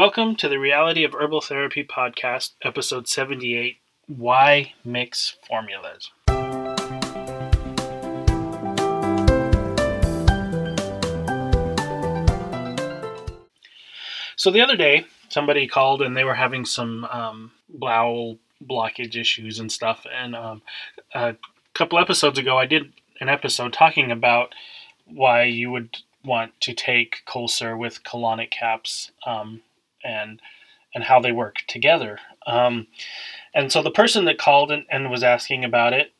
Welcome to the Reality of Herbal Therapy podcast, episode 78 Why Mix Formulas? So the other day, somebody called and they were having some um, bowel blockage issues and stuff. And um, a couple episodes ago, I did an episode talking about why you would want to take Colsur with colonic caps um, and and how they work together. Um, and so the person that called and, and was asking about it,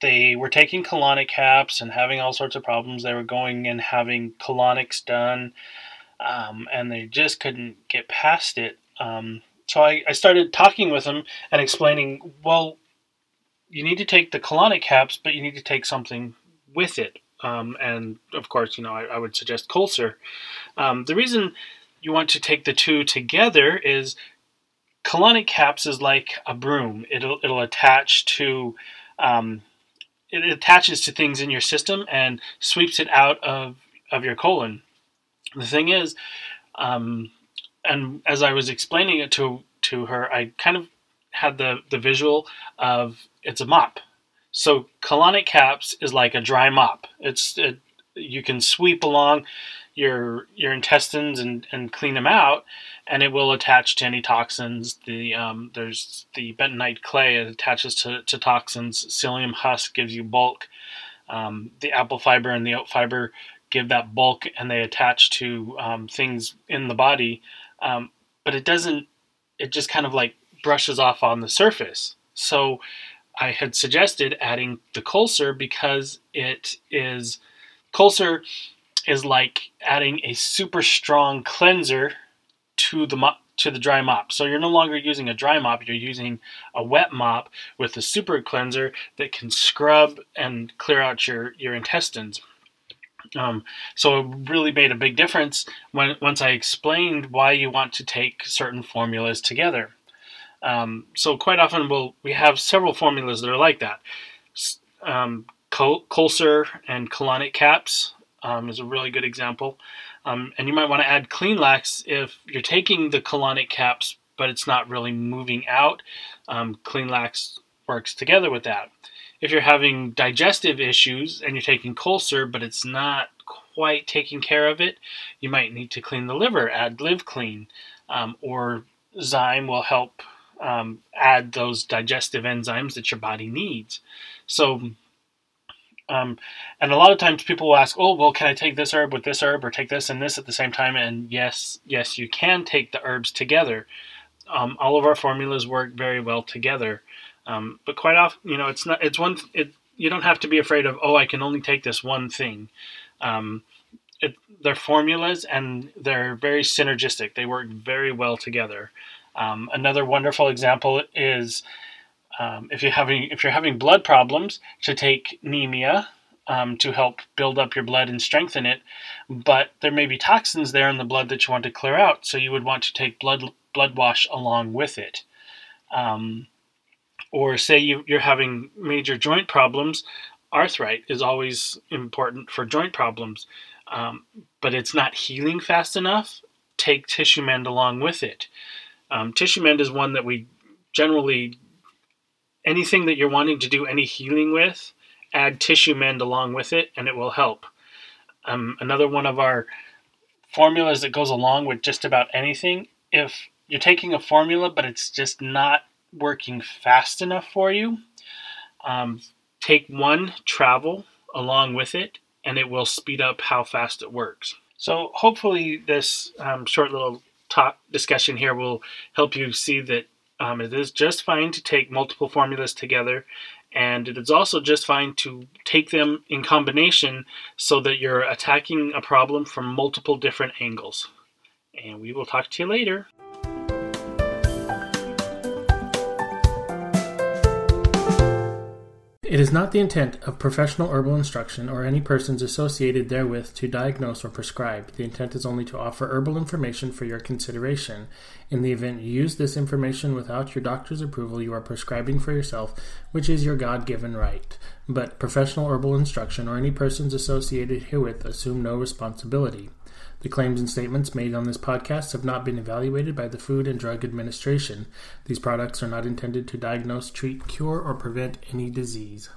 they were taking colonic caps and having all sorts of problems. They were going and having colonics done, um, and they just couldn't get past it. Um, so I, I started talking with them and explaining, well, you need to take the colonic caps, but you need to take something with it. Um, and of course, you know, I, I would suggest Colsur. Um, the reason you want to take the two together is colonic caps is like a broom. It'll it'll attach to um, it attaches to things in your system and sweeps it out of of your colon. The thing is, um, and as I was explaining it to to her, I kind of had the the visual of it's a mop. So colonic caps is like a dry mop. It's it, you can sweep along your your intestines and, and clean them out, and it will attach to any toxins. The um, there's the bentonite clay it attaches to, to toxins. Psyllium husk gives you bulk. Um, the apple fiber and the oat fiber give that bulk, and they attach to um, things in the body. Um, but it doesn't. It just kind of like brushes off on the surface. So I had suggested adding the Colsur because it is Colsur is like adding a super strong cleanser to the mop, to the dry mop. So you're no longer using a dry mop, you're using a wet mop with a super cleanser that can scrub and clear out your, your intestines. Um, so it really made a big difference when once I explained why you want to take certain formulas together. Um, so quite often we'll we have several formulas that are like that. Um, Colsur and colonic caps um, is a really good example. Um, and you might want to add Clean Lax if you're taking the colonic caps, but it's not really moving out. Um, Clean Lax works together with that. If you're having digestive issues and you're taking Colsur, but it's not quite taking care of it, you might need to clean the liver. Add Live Clean, um, or Zyme will help um, add those digestive enzymes that your body needs. So um, and a lot of times people will ask, "Oh, well, can I take this herb with this herb, or take this and this at the same time?" And yes, yes, you can take the herbs together. Um, all of our formulas work very well together, um, but quite often, you know, it's not. It's one. It you don't have to be afraid of. Oh, I can only take this one thing. Um, it, they're formulas and they're very synergistic. They work very well together. Um, another wonderful example is um, if you're having if you're having blood problems, to take Nemia um, to help build up your blood and strengthen it. But there may be toxins there in the blood that you want to clear out, so you would want to take blood blood wash along with it. Um, or say you, you're having major joint problems, arthrite is always important for joint problems, um, but it's not healing fast enough. Take tissue mend along with it. Um, tissue mend is one that we generally anything that you're wanting to do any healing with, add tissue mend along with it, and it will help. Um, another one of our formulas that goes along with just about anything. If you're taking a formula but it's just not working fast enough for you, um, take one travel along with it, and it will speed up how fast it works. So hopefully, this um, short little talk discussion here will help you see that um, it is just fine to take multiple formulas together, and it is also just fine to take them in combination so that you're attacking a problem from multiple different angles. And we will talk to you later. It is not the intent of professional herbal instruction or any persons associated therewith to diagnose or prescribe. The intent is only to offer herbal information for your consideration. In the event you use this information without your doctor's approval, you are prescribing for yourself, which is your God given right. But professional herbal instruction or any persons associated herewith assume no responsibility. The claims and statements made on this podcast have not been evaluated by the Food and Drug Administration. These products are not intended to diagnose, treat, cure, or prevent any disease.